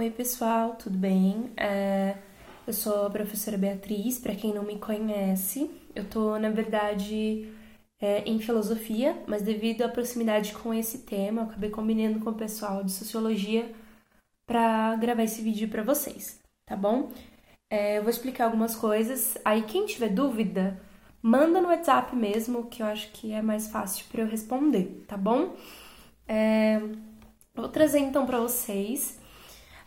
Oi, pessoal, tudo bem? É, eu sou a professora Beatriz, para quem não me conhece. Eu tô, na verdade, é, em filosofia, mas devido à proximidade com esse tema, acabei combinando com o pessoal de sociologia para gravar esse vídeo para vocês, tá bom? É, eu vou explicar algumas coisas. Aí, quem tiver dúvida, manda no WhatsApp mesmo, que eu acho que é mais fácil para eu responder, tá bom? É, vou trazer então para vocês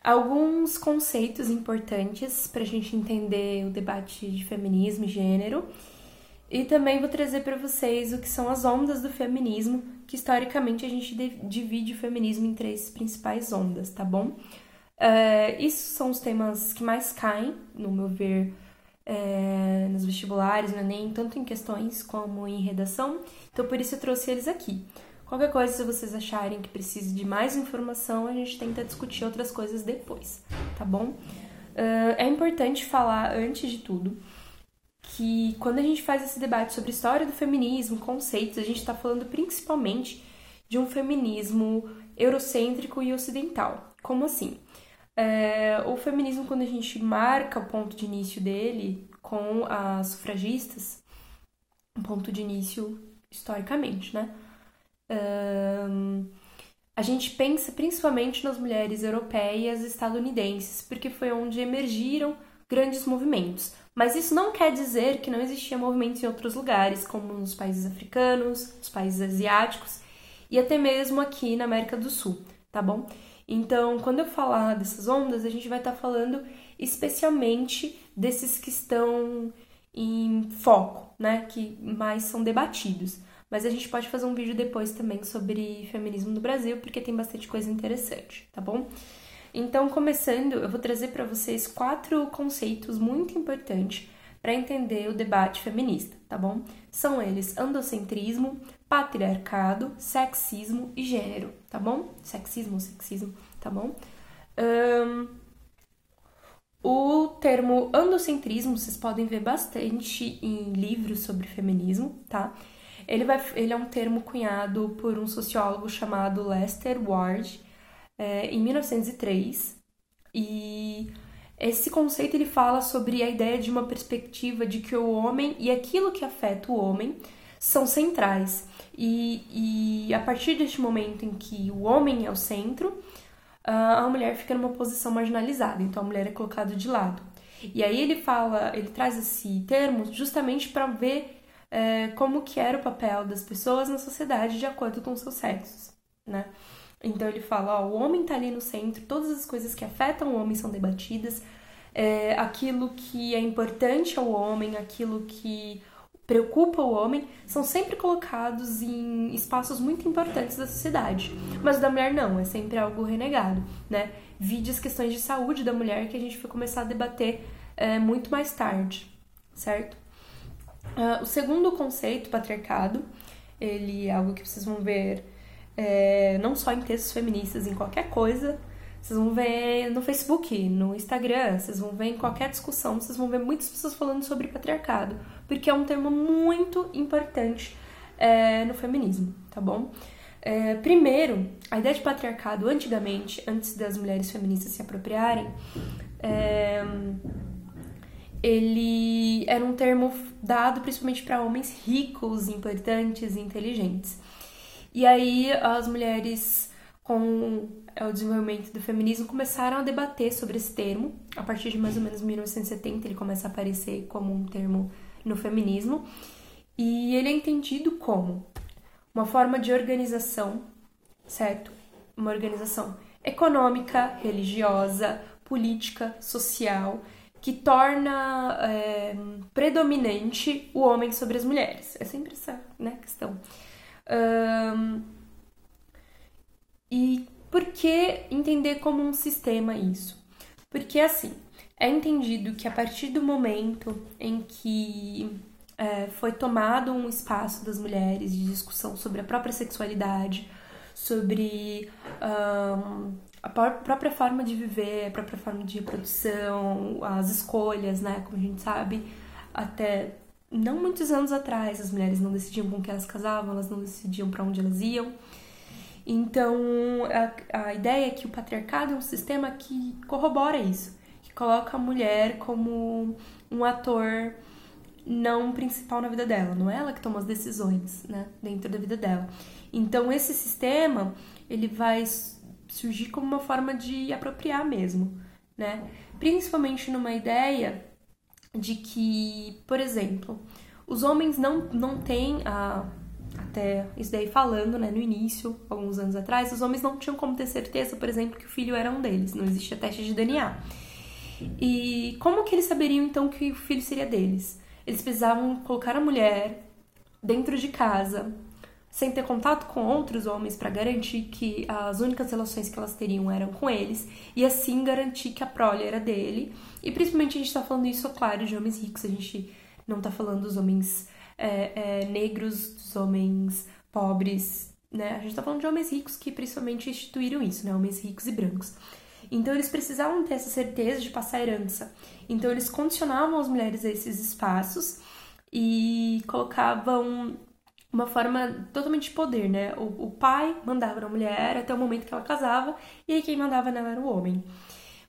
alguns conceitos importantes para a gente entender o debate de feminismo e gênero. E também vou trazer para vocês o que são as ondas do feminismo, que historicamente a gente divide o feminismo em três principais ondas, tá bom? Uh, isso são os temas que mais caem, no meu ver, é, nos vestibulares, no Enem, tanto em questões como em redação. Então, por isso eu trouxe eles aqui. Qualquer coisa, se vocês acharem que precise de mais informação, a gente tenta discutir outras coisas depois, tá bom? Uh, é importante falar, antes de tudo, que quando a gente faz esse debate sobre história do feminismo, conceitos, a gente está falando principalmente de um feminismo eurocêntrico e ocidental. Como assim? É, o feminismo, quando a gente marca o ponto de início dele com as sufragistas, um ponto de início historicamente, né? Um, a gente pensa principalmente nas mulheres europeias e estadunidenses, porque foi onde emergiram grandes movimentos. Mas isso não quer dizer que não existia movimentos em outros lugares, como nos países africanos, nos países asiáticos e até mesmo aqui na América do Sul, tá bom? Então, quando eu falar dessas ondas, a gente vai estar tá falando especialmente desses que estão em foco, né, que mais são debatidos. Mas a gente pode fazer um vídeo depois também sobre feminismo no Brasil, porque tem bastante coisa interessante, tá bom? Então, começando, eu vou trazer para vocês quatro conceitos muito importantes para entender o debate feminista, tá bom? São eles androcentrismo, patriarcado, sexismo e gênero, tá bom? Sexismo, sexismo, tá bom? Um, o termo androcentrismo vocês podem ver bastante em livros sobre feminismo, tá? Ele, vai, ele é um termo cunhado por um sociólogo chamado Lester Ward, é, em 1903 e esse conceito ele fala sobre a ideia de uma perspectiva de que o homem e aquilo que afeta o homem são centrais. E, e a partir deste momento em que o homem é o centro a mulher fica numa posição marginalizada. Então a mulher é colocada de lado. E aí ele fala ele traz esse termo justamente para ver é, como que era o papel das pessoas na sociedade de acordo com seus sexos né então ele fala, ó, o homem está ali no centro, todas as coisas que afetam o homem são debatidas, é, aquilo que é importante ao homem, aquilo que preocupa o homem, são sempre colocados em espaços muito importantes da sociedade. Mas o da mulher não, é sempre algo renegado, né? Vide as questões de saúde da mulher que a gente vai começar a debater é, muito mais tarde, certo? Uh, o segundo conceito, patriarcado, ele é algo que vocês vão ver é, não só em textos feministas, em qualquer coisa. Vocês vão ver no Facebook, no Instagram, vocês vão ver em qualquer discussão, vocês vão ver muitas pessoas falando sobre patriarcado, porque é um termo muito importante é, no feminismo, tá bom? É, primeiro, a ideia de patriarcado, antigamente, antes das mulheres feministas se apropriarem, é, ele era um termo dado principalmente para homens ricos, importantes e inteligentes. E aí as mulheres com é, o desenvolvimento do feminismo começaram a debater sobre esse termo. A partir de mais ou menos 1970 ele começa a aparecer como um termo no feminismo. E ele é entendido como uma forma de organização, certo? Uma organização econômica, religiosa, política, social, que torna é, predominante o homem sobre as mulheres. É sempre essa né, questão. Um, e por que entender como um sistema isso? Porque assim, é entendido que a partir do momento em que é, foi tomado um espaço das mulheres de discussão sobre a própria sexualidade, sobre um, a própria forma de viver, a própria forma de reprodução, as escolhas, né? Como a gente sabe, até não muitos anos atrás as mulheres não decidiam com quem elas casavam, elas não decidiam para onde elas iam. Então, a, a ideia é que o patriarcado é um sistema que corrobora isso, que coloca a mulher como um ator não principal na vida dela, não é ela que toma as decisões, né, dentro da vida dela. Então, esse sistema, ele vai surgir como uma forma de apropriar mesmo, né? Principalmente numa ideia de que, por exemplo, os homens não, não têm a até isso daí falando, né, no início, alguns anos atrás, os homens não tinham como ter certeza, por exemplo, que o filho era um deles, não existia teste de DNA. E como que eles saberiam então que o filho seria deles? Eles precisavam colocar a mulher dentro de casa, sem ter contato com outros homens para garantir que as únicas relações que elas teriam eram com eles e assim garantir que a prole era dele. E principalmente a gente está falando isso, claro, de homens ricos, a gente não está falando dos homens é, é, negros, dos homens pobres, né? A gente está falando de homens ricos que principalmente instituíram isso, né? Homens ricos e brancos. Então eles precisavam ter essa certeza de passar herança. Então eles condicionavam as mulheres a esses espaços e colocavam uma forma totalmente de poder, né? O, o pai mandava na mulher até o momento que ela casava, e aí quem mandava nela era o homem,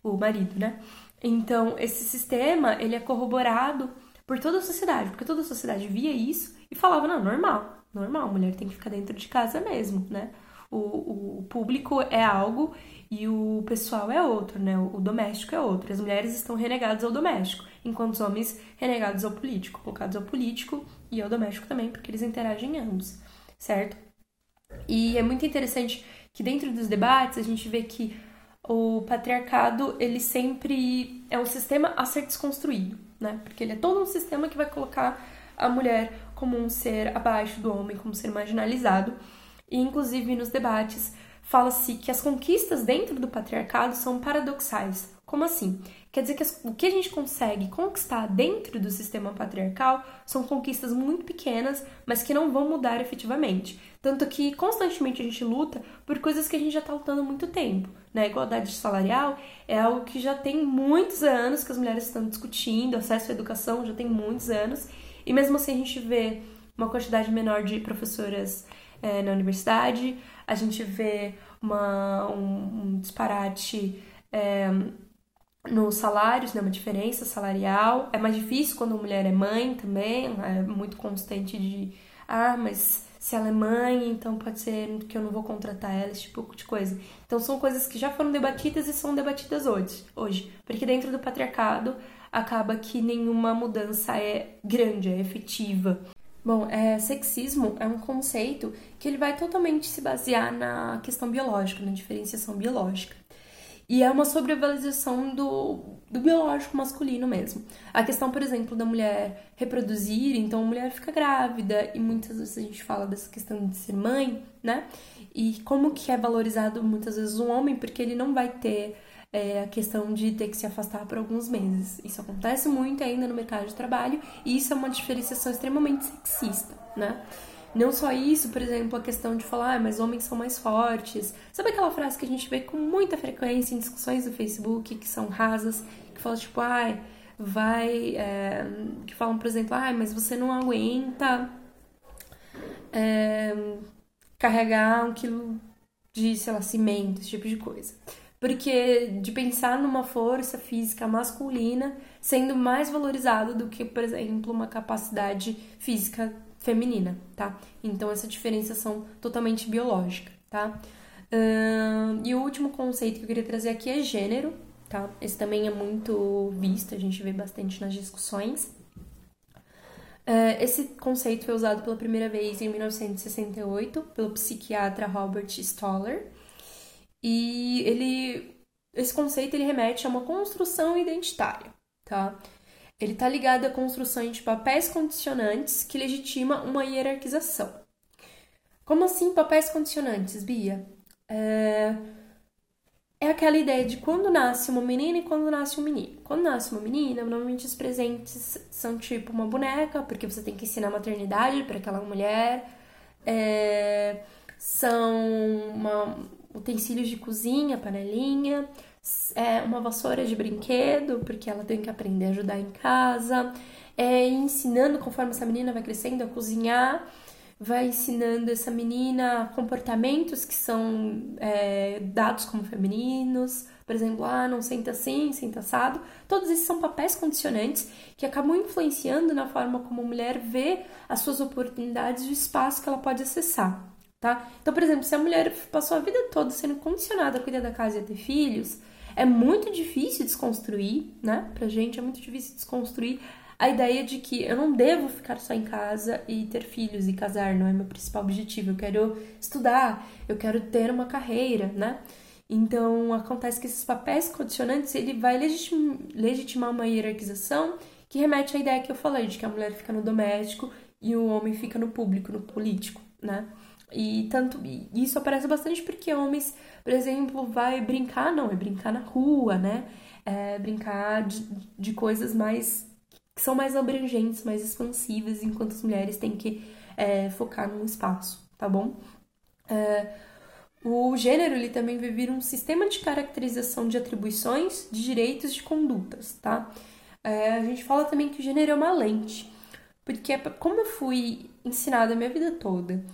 o marido, né? Então, esse sistema, ele é corroborado por toda a sociedade, porque toda a sociedade via isso e falava, não, normal, normal, mulher tem que ficar dentro de casa mesmo, né? O, o público é algo e o pessoal é outro, né? O, doméstico é outro. As mulheres estão renegadas ao doméstico, enquanto os homens renegados ao político, colocados ao político e ao doméstico também, porque eles interagem ambos, certo? E é muito interessante que dentro dos debates a gente vê que o patriarcado ele sempre é um sistema a ser desconstruído, né? Porque ele é todo um sistema que vai colocar a mulher como um ser abaixo do homem, como um ser marginalizado. E inclusive nos debates fala-se que as conquistas dentro do patriarcado são paradoxais. Como assim? Quer dizer que as, o que a gente consegue conquistar dentro do sistema patriarcal são conquistas muito pequenas, mas que não vão mudar efetivamente. Tanto que constantemente a gente luta por coisas que a gente já está lutando há muito tempo. Né? A igualdade salarial é algo que já tem muitos anos que as mulheres estão discutindo, acesso à educação já tem muitos anos, e mesmo assim a gente vê uma quantidade menor de professoras é, na universidade, a gente vê uma, um, um disparate é, nos salários, né, uma diferença salarial. É mais difícil quando a mulher é mãe também, é muito constante de ah, mas se ela é mãe, então pode ser que eu não vou contratar ela, esse tipo de coisa. Então são coisas que já foram debatidas e são debatidas hoje, hoje. Porque dentro do patriarcado acaba que nenhuma mudança é grande, é efetiva. Bom, é, sexismo é um conceito que ele vai totalmente se basear na questão biológica, na diferenciação biológica. E é uma sobrevalorização do, do biológico masculino mesmo. A questão, por exemplo, da mulher reproduzir, então a mulher fica grávida, e muitas vezes a gente fala dessa questão de ser mãe, né? E como que é valorizado muitas vezes um homem, porque ele não vai ter é, a questão de ter que se afastar por alguns meses. Isso acontece muito ainda no mercado de trabalho e isso é uma diferenciação extremamente sexista, né? Não só isso, por exemplo, a questão de falar, ah, mas homens são mais fortes. Sabe aquela frase que a gente vê com muita frequência em discussões do Facebook, que são rasas, que falam tipo, ai, ah, vai. É, que falam, por exemplo, ai, ah, mas você não aguenta é, carregar um quilo de, sei lá, cimento, esse tipo de coisa porque de pensar numa força física masculina sendo mais valorizado do que, por exemplo, uma capacidade física feminina, tá? Então essa diferenciação totalmente biológica, tá? Uh, e o último conceito que eu queria trazer aqui é gênero, tá? Esse também é muito visto, a gente vê bastante nas discussões. Uh, esse conceito foi usado pela primeira vez em 1968 pelo psiquiatra Robert Stoller e ele esse conceito ele remete a uma construção identitária, tá? Ele está ligado à construção de papéis condicionantes que legitima uma hierarquização. Como assim papéis condicionantes, Bia? É... é aquela ideia de quando nasce uma menina e quando nasce um menino. Quando nasce uma menina, normalmente os presentes são tipo uma boneca, porque você tem que ensinar maternidade para aquela mulher. É... São uma, utensílios de cozinha, panelinha, é, uma vassoura de brinquedo, porque ela tem que aprender a ajudar em casa, é, ensinando conforme essa menina vai crescendo a cozinhar, vai ensinando essa menina comportamentos que são é, dados como femininos, por exemplo, ah, não senta assim, senta assado. Todos esses são papéis condicionantes que acabam influenciando na forma como a mulher vê as suas oportunidades e o espaço que ela pode acessar, tá? Então, por exemplo, se a mulher passou a vida toda sendo condicionada a cuidar da casa e a ter filhos, é muito difícil desconstruir, né? Pra gente é muito difícil desconstruir a ideia de que eu não devo ficar só em casa e ter filhos e casar, não é meu principal objetivo. Eu quero estudar, eu quero ter uma carreira, né? Então, acontece que esses papéis condicionantes, ele vai legitim legitimar uma hierarquização que remete à ideia que eu falei, de que a mulher fica no doméstico e o homem fica no público, no político, né? E tanto isso aparece bastante porque homens, por exemplo, vai brincar, não, é brincar na rua, né? É brincar de, de coisas mais que são mais abrangentes, mais expansivas, enquanto as mulheres têm que é, focar num espaço, tá bom? É, o gênero ele também vai vir um sistema de caracterização de atribuições, de direitos de condutas, tá? É, a gente fala também que o gênero é uma lente, porque como eu fui ensinada a minha vida toda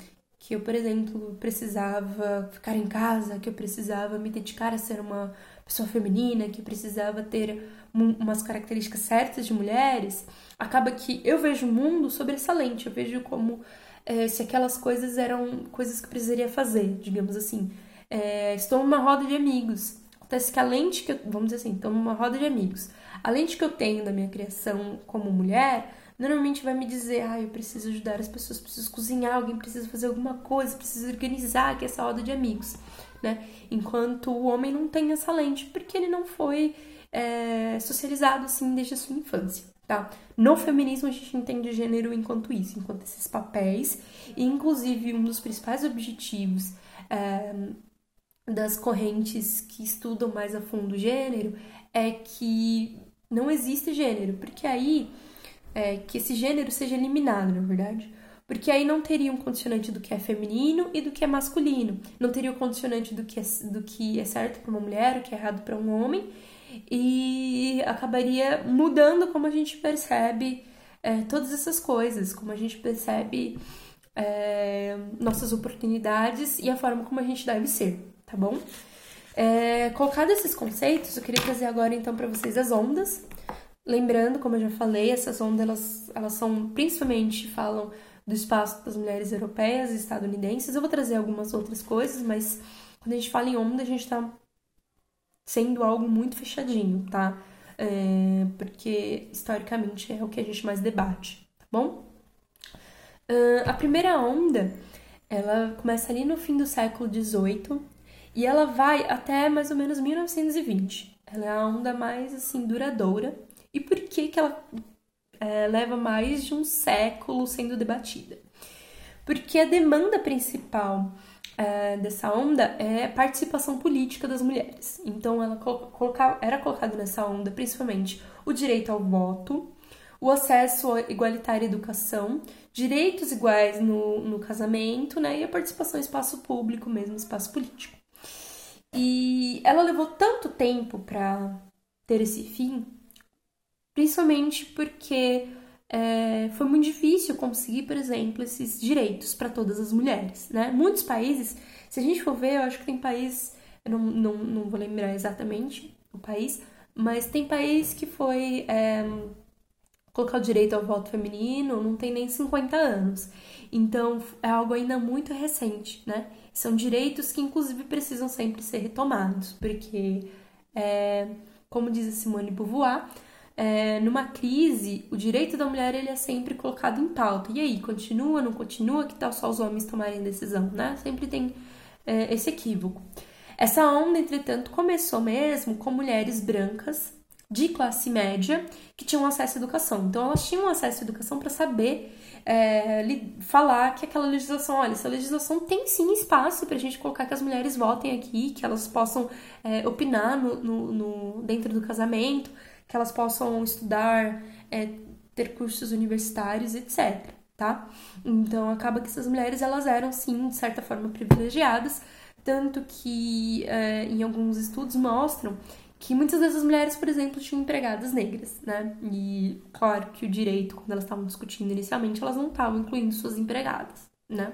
que eu, por exemplo, precisava ficar em casa, que eu precisava me dedicar a ser uma pessoa feminina, que precisava ter umas características certas de mulheres, acaba que eu vejo o mundo sobre essa lente, eu vejo como é, se aquelas coisas eram coisas que eu precisaria fazer, digamos assim. É, estou numa roda de amigos. Acontece que a lente que eu, vamos dizer assim, estou numa roda de amigos. A lente que eu tenho da minha criação como mulher normalmente vai me dizer, ah, eu preciso ajudar as pessoas, preciso cozinhar, alguém precisa fazer alguma coisa, preciso organizar aqui essa roda de amigos, né? Enquanto o homem não tem essa lente, porque ele não foi é, socializado assim desde a sua infância. Tá? No feminismo a gente entende gênero enquanto isso, enquanto esses papéis, e inclusive um dos principais objetivos é, das correntes que estudam mais a fundo o gênero é que não existe gênero, porque aí é, que esse gênero seja eliminado, na verdade. Porque aí não teria um condicionante do que é feminino e do que é masculino. Não teria o condicionante do que é, do que é certo para uma mulher, o que é errado para um homem, e acabaria mudando como a gente percebe é, todas essas coisas, como a gente percebe é, nossas oportunidades e a forma como a gente deve ser, tá bom? É, colocado esses conceitos, eu queria trazer agora então para vocês as ondas. Lembrando, como eu já falei, essas ondas elas, elas são principalmente falam do espaço das mulheres europeias e estadunidenses. Eu vou trazer algumas outras coisas, mas quando a gente fala em onda, a gente está sendo algo muito fechadinho, tá? É, porque historicamente é o que a gente mais debate, tá bom? Uh, a primeira onda, ela começa ali no fim do século XVIII e ela vai até mais ou menos 1920. Ela é a onda mais assim duradoura. E por que que ela é, leva mais de um século sendo debatida? Porque a demanda principal é, dessa onda é participação política das mulheres. Então, ela coloca, era colocado nessa onda principalmente o direito ao voto, o acesso à igualitária educação, direitos iguais no, no casamento, né, e a participação em espaço público, mesmo espaço político. E ela levou tanto tempo para ter esse fim, principalmente porque é, foi muito difícil conseguir, por exemplo, esses direitos para todas as mulheres, né? Muitos países, se a gente for ver, eu acho que tem país, eu não, não, não vou lembrar exatamente o país, mas tem país que foi é, colocar o direito ao voto feminino não tem nem 50 anos. Então é algo ainda muito recente, né? São direitos que inclusive precisam sempre ser retomados, porque, é, como diz a Simone Beauvoir, é, numa crise, o direito da mulher ele é sempre colocado em pauta. E aí, continua, não continua? Que tal só os homens tomarem decisão, né? Sempre tem é, esse equívoco. Essa onda, entretanto, começou mesmo com mulheres brancas de classe média que tinham acesso à educação. Então, elas tinham acesso à educação para saber é, falar que aquela legislação, olha, essa legislação tem sim espaço para a gente colocar que as mulheres votem aqui, que elas possam é, opinar no, no, no, dentro do casamento, que elas possam estudar, é, ter cursos universitários, etc. Tá? Então acaba que essas mulheres elas eram sim de certa forma privilegiadas, tanto que é, em alguns estudos mostram que muitas dessas mulheres, por exemplo, tinham empregadas negras, né? E claro que o direito, quando elas estavam discutindo inicialmente, elas não estavam incluindo suas empregadas, né?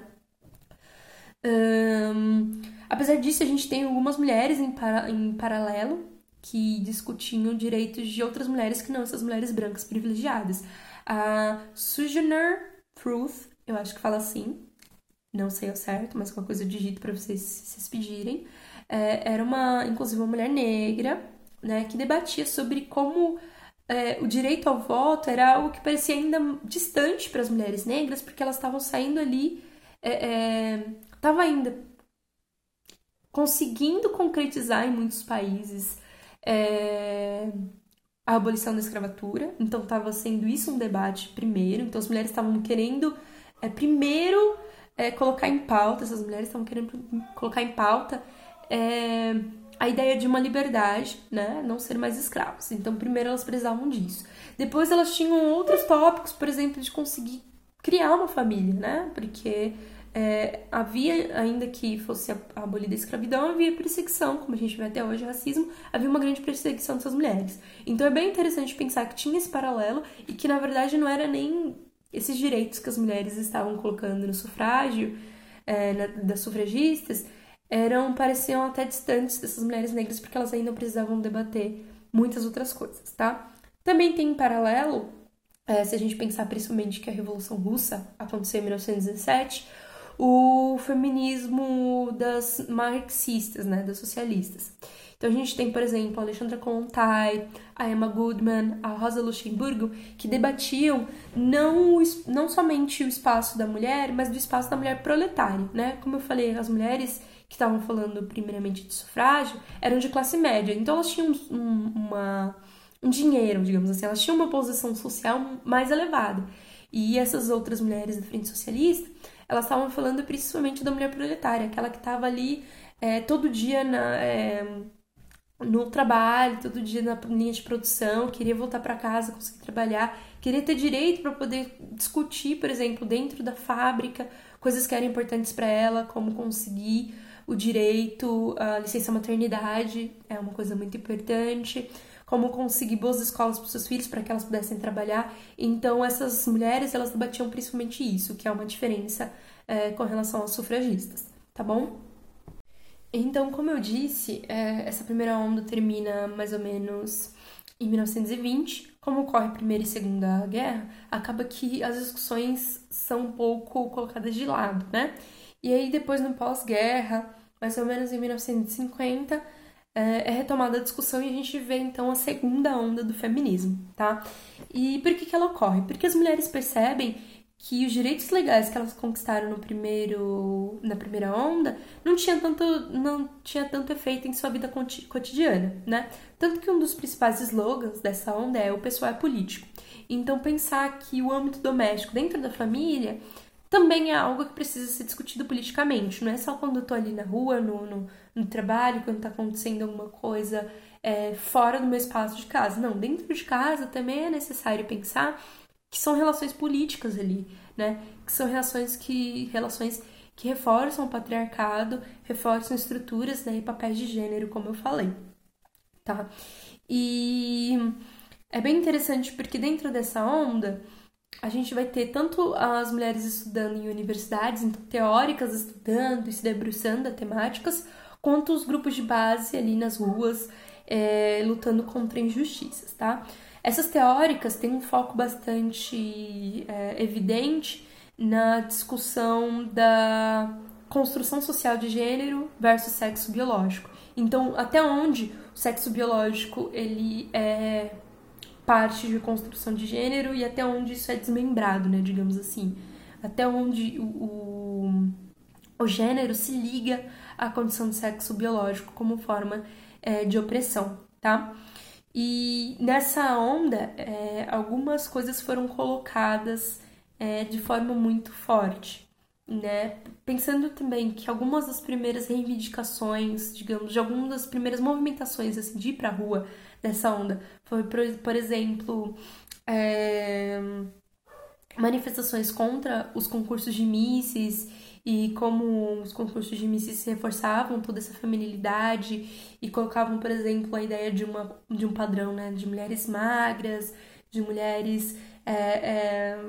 Um, apesar disso, a gente tem algumas mulheres em, para, em paralelo que discutiam direitos de outras mulheres que não essas mulheres brancas privilegiadas. A Sojourner Truth, eu acho que fala assim, não sei ao certo, mas qualquer coisa eu digito para vocês se pedirem. É, era uma, inclusive, uma mulher negra, né, que debatia sobre como é, o direito ao voto era algo que parecia ainda distante para as mulheres negras, porque elas estavam saindo ali, estava é, é ainda conseguindo concretizar em muitos países é, a abolição da escravatura. Então estava sendo isso um debate primeiro. Então as mulheres estavam querendo é, primeiro é, colocar em pauta, essas mulheres estavam querendo colocar em pauta a ideia de uma liberdade, né? Não ser mais escravos. Então primeiro elas precisavam disso. Depois elas tinham outros tópicos, por exemplo, de conseguir criar uma família, né? Porque é, havia, ainda que fosse abolida a escravidão, havia perseguição, como a gente vê até hoje, racismo, havia uma grande perseguição dessas mulheres. Então é bem interessante pensar que tinha esse paralelo e que na verdade não era nem esses direitos que as mulheres estavam colocando no sufrágio, é, na, das sufragistas, eram pareciam até distantes dessas mulheres negras porque elas ainda precisavam debater muitas outras coisas, tá? Também tem em paralelo, é, se a gente pensar principalmente que a Revolução Russa aconteceu em 1917, o feminismo das marxistas, né, das socialistas. Então a gente tem, por exemplo, a Alexandra Kollontai, a Emma Goodman, a Rosa Luxemburgo, que debatiam não, não somente o espaço da mulher, mas do espaço da mulher proletária, né? Como eu falei, as mulheres que estavam falando primeiramente de sufrágio eram de classe média, então elas tinham um, uma, um dinheiro, digamos assim, elas tinham uma posição social mais elevada. E essas outras mulheres da frente socialista elas estavam falando principalmente da mulher proletária, aquela que estava ali é, todo dia na, é, no trabalho, todo dia na linha de produção, queria voltar para casa, conseguir trabalhar, queria ter direito para poder discutir, por exemplo, dentro da fábrica, coisas que eram importantes para ela, como conseguir o direito à licença maternidade, é uma coisa muito importante como conseguir boas escolas para seus filhos para que elas pudessem trabalhar. Então essas mulheres elas debatiam principalmente isso, que é uma diferença é, com relação aos sufragistas, tá bom? Então, como eu disse, é, essa primeira onda termina mais ou menos em 1920. Como ocorre a Primeira e Segunda Guerra, acaba que as discussões são um pouco colocadas de lado, né? E aí, depois, no pós-guerra, mais ou menos em 1950, é, é retomada a discussão e a gente vê então a segunda onda do feminismo, tá? E por que, que ela ocorre? Porque as mulheres percebem que os direitos legais que elas conquistaram no primeiro, na primeira onda não tinha tanto, não tinha tanto efeito em sua vida cotidiana, né? Tanto que um dos principais slogans dessa onda é o pessoal é político. Então pensar que o âmbito doméstico dentro da família também é algo que precisa ser discutido politicamente. Não é só quando eu tô ali na rua, no, no, no trabalho, quando tá acontecendo alguma coisa é, fora do meu espaço de casa. Não, dentro de casa também é necessário pensar que são relações políticas ali, né? Que são relações que relações que reforçam o patriarcado, reforçam estruturas né, e papéis de gênero, como eu falei, tá? E é bem interessante porque dentro dessa onda a gente vai ter tanto as mulheres estudando em universidades, então teóricas estudando e se debruçando a temáticas, quanto os grupos de base ali nas ruas é, lutando contra injustiças, tá? Essas teóricas têm um foco bastante é, evidente na discussão da construção social de gênero versus sexo biológico. Então, até onde o sexo biológico ele é parte de construção de gênero e até onde isso é desmembrado, né, digamos assim. Até onde o, o, o gênero se liga à condição de sexo biológico como forma é, de opressão, tá? E nessa onda, é, algumas coisas foram colocadas é, de forma muito forte, né? Pensando também que algumas das primeiras reivindicações, digamos, de algumas das primeiras movimentações assim, de ir pra rua dessa onda. Foi, por, por exemplo, é, manifestações contra os concursos de misses e como os concursos de misses reforçavam toda essa feminilidade e colocavam, por exemplo, a ideia de, uma, de um padrão né, de mulheres magras, de mulheres é, é,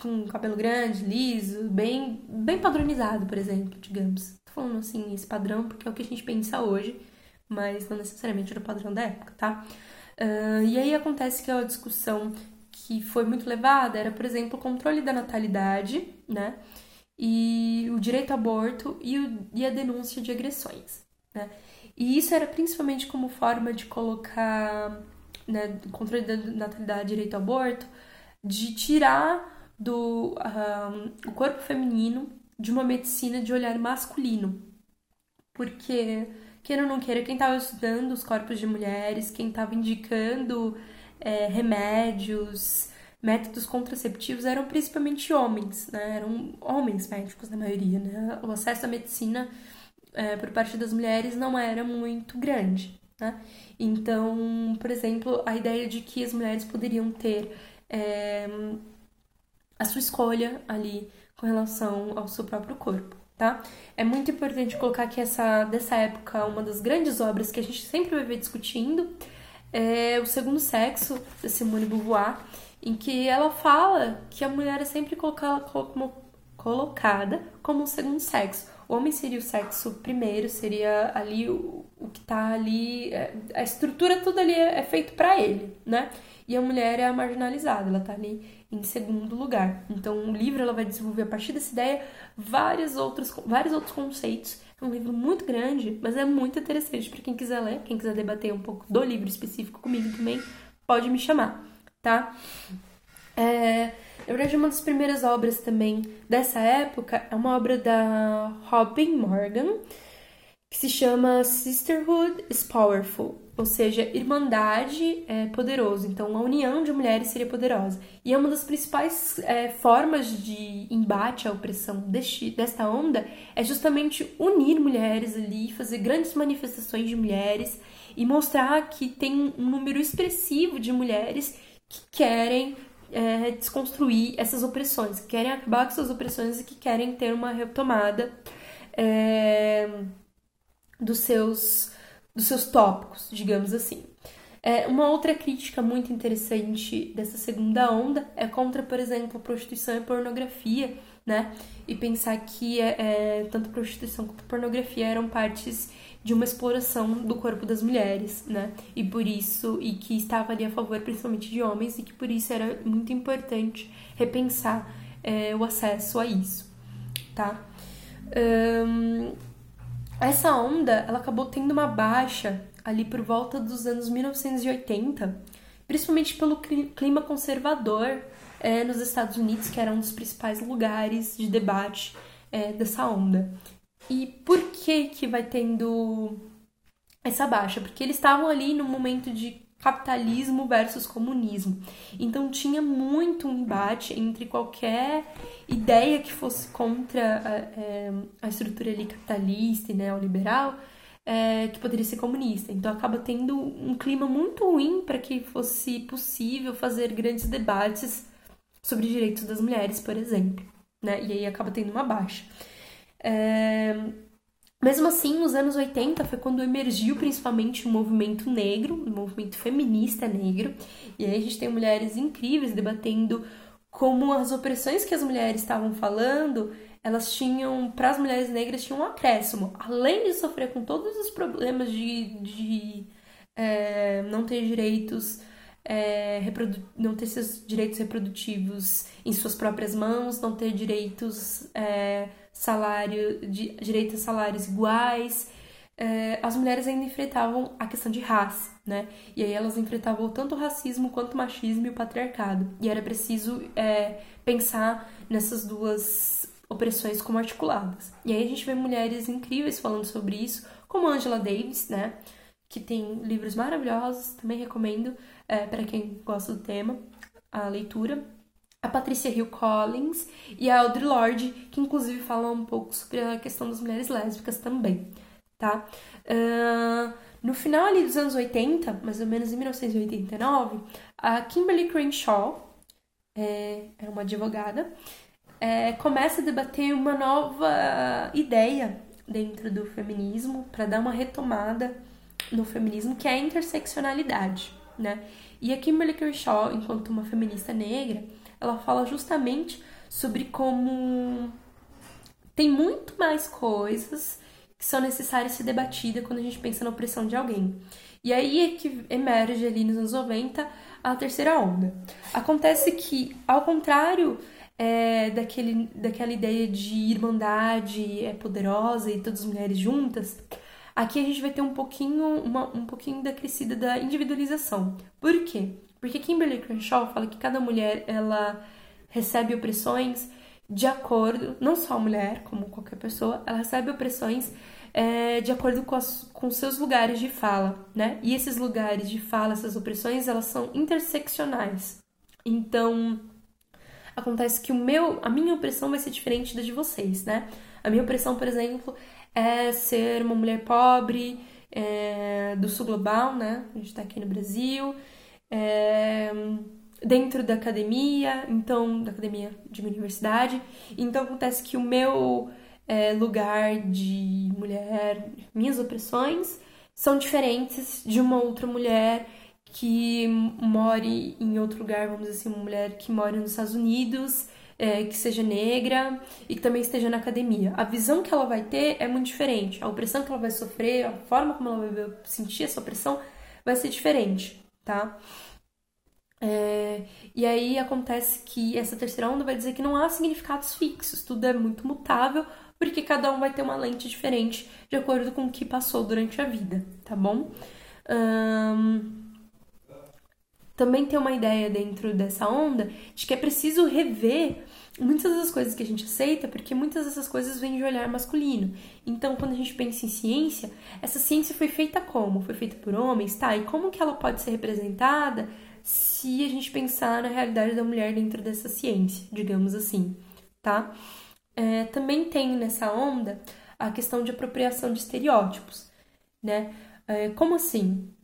com cabelo grande, liso, bem, bem padronizado, por exemplo, digamos. Tô falando assim, esse padrão porque é o que a gente pensa hoje, mas não necessariamente era o padrão da época, tá? Uh, e aí acontece que a discussão que foi muito levada era, por exemplo, o controle da natalidade, né? E o direito ao aborto e, o, e a denúncia de agressões, né? E isso era principalmente como forma de colocar né, controle da natalidade, direito ao aborto, de tirar do o corpo feminino de uma medicina de olhar masculino. Porque, queira ou não queira, quem estava estudando os corpos de mulheres, quem estava indicando é, remédios, métodos contraceptivos eram principalmente homens, né? Eram homens médicos na maioria, né? O acesso à medicina é, por parte das mulheres não era muito grande, né? Então, por exemplo, a ideia de que as mulheres poderiam ter é, a sua escolha ali com relação ao seu próprio corpo, tá? É muito importante colocar que essa dessa época uma das grandes obras que a gente sempre vai ver discutindo é O Segundo Sexo, da Simone Beauvoir, em que ela fala que a mulher é sempre colocada como, colocada como um segundo sexo. O homem seria o sexo primeiro, seria ali o, que tá ali. É, a estrutura tudo ali é, é feito para ele, né? E a mulher é a marginalizada, ela tá ali em segundo lugar. Então o livro ela vai desenvolver a partir dessa ideia vários outros, vários outros conceitos é um livro muito grande, mas é muito interessante para quem quiser ler, quem quiser debater um pouco do livro específico comigo também, pode me chamar, tá? É, na verdade, uma das primeiras obras também dessa época é uma obra da Robin Morgan, que se chama Sisterhood is Powerful, ou seja, Irmandade é poderoso. Então, a união de mulheres seria poderosa. E é uma das principais é, formas de embate à opressão deste, desta onda é justamente unir mulheres ali, fazer grandes manifestações de mulheres e mostrar que tem um número expressivo de mulheres que querem é, desconstruir essas opressões, que querem acabar com essas opressões e que querem ter uma retomada. É, dos seus, dos seus tópicos, digamos assim. É, uma outra crítica muito interessante dessa segunda onda é contra, por exemplo, prostituição e pornografia, né? E pensar que é, é, tanto prostituição quanto pornografia eram partes de uma exploração do corpo das mulheres, né? E por isso, e que estava ali a favor principalmente de homens, e que por isso era muito importante repensar é, o acesso a isso, tá? Um, essa onda, ela acabou tendo uma baixa ali por volta dos anos 1980, principalmente pelo clima conservador é, nos Estados Unidos, que era um dos principais lugares de debate é, dessa onda. E por que que vai tendo essa baixa? Porque eles estavam ali no momento de capitalismo versus comunismo. Então tinha muito um embate entre qualquer ideia que fosse contra a, é, a estrutura ali capitalista e neoliberal, é, que poderia ser comunista. Então acaba tendo um clima muito ruim para que fosse possível fazer grandes debates sobre direitos das mulheres, por exemplo. Né? E aí acaba tendo uma baixa. É, mesmo assim, nos anos 80 foi quando emergiu principalmente o movimento negro, o movimento feminista negro, e aí a gente tem mulheres incríveis debatendo como as opressões que as mulheres estavam falando, elas tinham, para as mulheres negras, tinham um acréscimo. Além de sofrer com todos os problemas de, de é, não ter direitos, é, não ter seus direitos reprodutivos em suas próprias mãos, não ter direitos. É, salário, de, direito a salários iguais, é, as mulheres ainda enfrentavam a questão de raça, né? E aí elas enfrentavam tanto o racismo quanto o machismo e o patriarcado. E era preciso é, pensar nessas duas opressões como articuladas. E aí a gente vê mulheres incríveis falando sobre isso, como Angela Davis, né? Que tem livros maravilhosos, também recomendo é, para quem gosta do tema, a leitura a Patricia Hill Collins e a Audre Lorde, que inclusive falam um pouco sobre a questão das mulheres lésbicas também, tá? Uh, no final ali dos anos 80, mais ou menos em 1989, a Kimberly Crenshaw, é, é uma advogada, é, começa a debater uma nova ideia dentro do feminismo para dar uma retomada no feminismo, que é a interseccionalidade, né? E a Kimberly Crenshaw, enquanto uma feminista negra, ela fala justamente sobre como tem muito mais coisas que são necessárias ser debatidas quando a gente pensa na opressão de alguém. E aí é que emerge ali nos anos 90 a terceira onda. Acontece que, ao contrário é, daquele, daquela ideia de irmandade é poderosa e todas as mulheres juntas, aqui a gente vai ter um pouquinho, uma, um pouquinho da crescida da individualização. Por quê? Porque Kimberly Crenshaw fala que cada mulher ela recebe opressões de acordo, não só a mulher, como qualquer pessoa, ela recebe opressões é, de acordo com, as, com seus lugares de fala, né? E esses lugares de fala, essas opressões, elas são interseccionais. Então, acontece que o meu, a minha opressão vai ser diferente da de vocês, né? A minha opressão, por exemplo, é ser uma mulher pobre é, do sul global, né? A gente tá aqui no Brasil. É, dentro da academia, então, da academia de uma universidade. Então acontece que o meu é, lugar de mulher, minhas opressões, são diferentes de uma outra mulher que more em outro lugar, vamos dizer assim, uma mulher que mora nos Estados Unidos, é, que seja negra e que também esteja na academia. A visão que ela vai ter é muito diferente. A opressão que ela vai sofrer, a forma como ela vai sentir essa opressão vai ser diferente, tá? É, e aí acontece que essa terceira onda vai dizer que não há significados fixos, tudo é muito mutável, porque cada um vai ter uma lente diferente de acordo com o que passou durante a vida, tá bom? Também tem uma ideia dentro dessa onda de que é preciso rever muitas das coisas que a gente aceita, porque muitas dessas coisas vêm de olhar masculino. Então, quando a gente pensa em ciência, essa ciência foi feita como? Foi feita por homens, tá? E como que ela pode ser representada se a gente pensar na realidade da mulher dentro dessa ciência, digamos assim, tá? É, também tem nessa onda a questão de apropriação de estereótipos, né? É, como assim?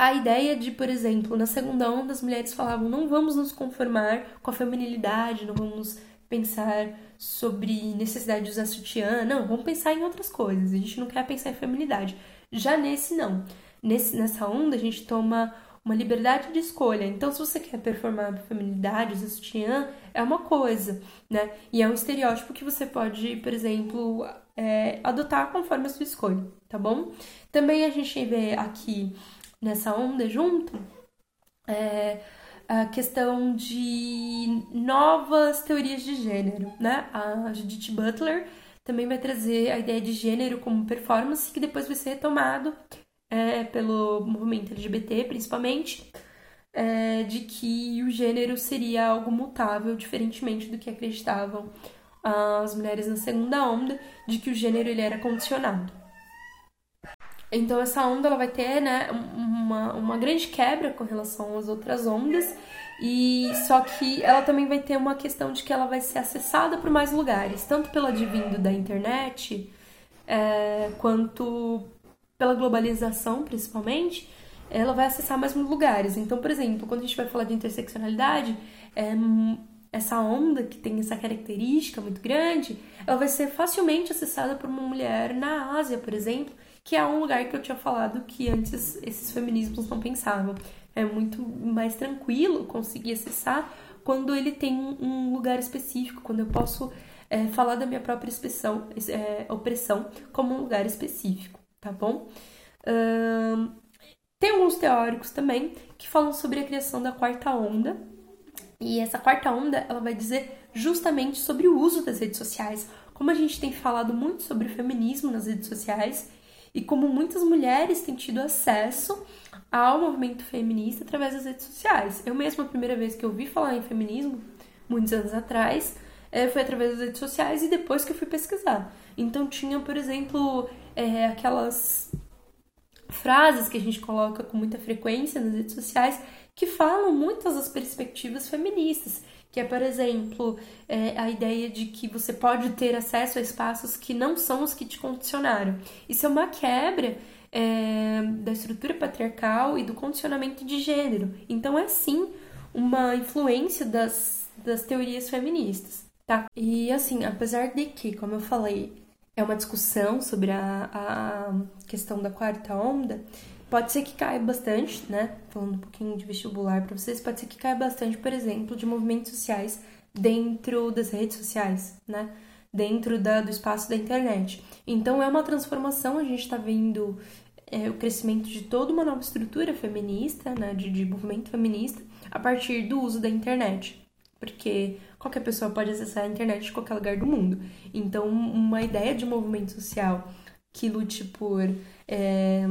A ideia de, por exemplo, na segunda onda as mulheres falavam não vamos nos conformar com a feminilidade, não vamos pensar sobre necessidade de usar sutiã, não, vamos pensar em outras coisas, a gente não quer pensar em feminilidade. Já nesse não. Nesse, nessa onda a gente toma uma liberdade de escolha. Então, se você quer performar feminilidade, usar sutiã, é uma coisa, né? E é um estereótipo que você pode, por exemplo, é, adotar conforme a sua escolha, tá bom? Também a gente vê aqui nessa onda junto é, a questão de novas teorias de gênero, né? A Judith Butler também vai trazer a ideia de gênero como performance, que depois vai ser retomado é, pelo movimento LGBT, principalmente, é, de que o gênero seria algo mutável, diferentemente do que acreditavam as mulheres na segunda onda, de que o gênero ele era condicionado. Então essa onda ela vai ter né, uma, uma grande quebra com relação às outras ondas, e só que ela também vai ter uma questão de que ela vai ser acessada por mais lugares, tanto pelo advindo da internet, é, quanto pela globalização, principalmente, ela vai acessar mais lugares. Então, por exemplo, quando a gente vai falar de interseccionalidade, é, essa onda que tem essa característica muito grande, ela vai ser facilmente acessada por uma mulher na Ásia, por exemplo, que é um lugar que eu tinha falado que antes esses feminismos não pensavam. É muito mais tranquilo conseguir acessar quando ele tem um lugar específico, quando eu posso é, falar da minha própria expressão, é, opressão como um lugar específico tá bom? Tem alguns teóricos também que falam sobre a criação da quarta onda. E essa quarta onda, ela vai dizer justamente sobre o uso das redes sociais. Como a gente tem falado muito sobre o feminismo nas redes sociais e como muitas mulheres têm tido acesso ao movimento feminista através das redes sociais. Eu mesma, a primeira vez que eu ouvi falar em feminismo, muitos anos atrás, eh, foi através das redes sociais e depois que eu fui pesquisar. Então tinha, por exemplo, é, aquelas frases que a gente coloca com muita frequência nas redes sociais que falam muitas das perspectivas feministas, que é, por exemplo, é, a ideia de que você pode ter acesso a espaços que não são os que te condicionaram. Isso é uma quebra é, da estrutura patriarcal e do condicionamento de gênero. Então, é sim uma influência das, das teorias feministas. Tá? E assim, apesar de que, como eu falei, é uma discussão sobre a, a questão da quarta onda, pode ser que caia bastante, né? Falando um pouquinho de vestibular para vocês, pode ser que caia bastante, por exemplo, de movimentos sociais dentro das redes sociais, né? Dentro da, do espaço da internet. Então é uma transformação, a gente está vendo é, o crescimento de toda uma nova estrutura feminista, né? De, de movimento feminista, a partir do uso da internet. Porque qualquer pessoa pode acessar a internet de qualquer lugar do mundo. Então, uma ideia de movimento social que lute por é,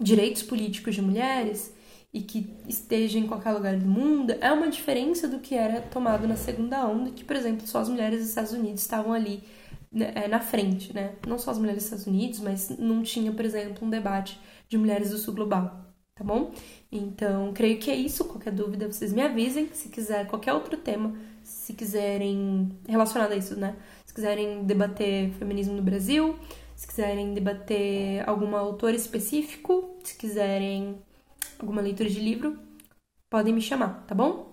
direitos políticos de mulheres e que esteja em qualquer lugar do mundo é uma diferença do que era tomado na segunda onda, que, por exemplo, só as mulheres dos Estados Unidos estavam ali né, é, na frente, né? Não só as mulheres dos Estados Unidos, mas não tinha, por exemplo, um debate de mulheres do sul global, tá bom? Então, creio que é isso. Qualquer dúvida, vocês me avisem. Se quiser qualquer outro tema, se quiserem relacionado a isso, né? Se quiserem debater feminismo no Brasil, se quiserem debater algum autor específico, se quiserem alguma leitura de livro, podem me chamar, tá bom?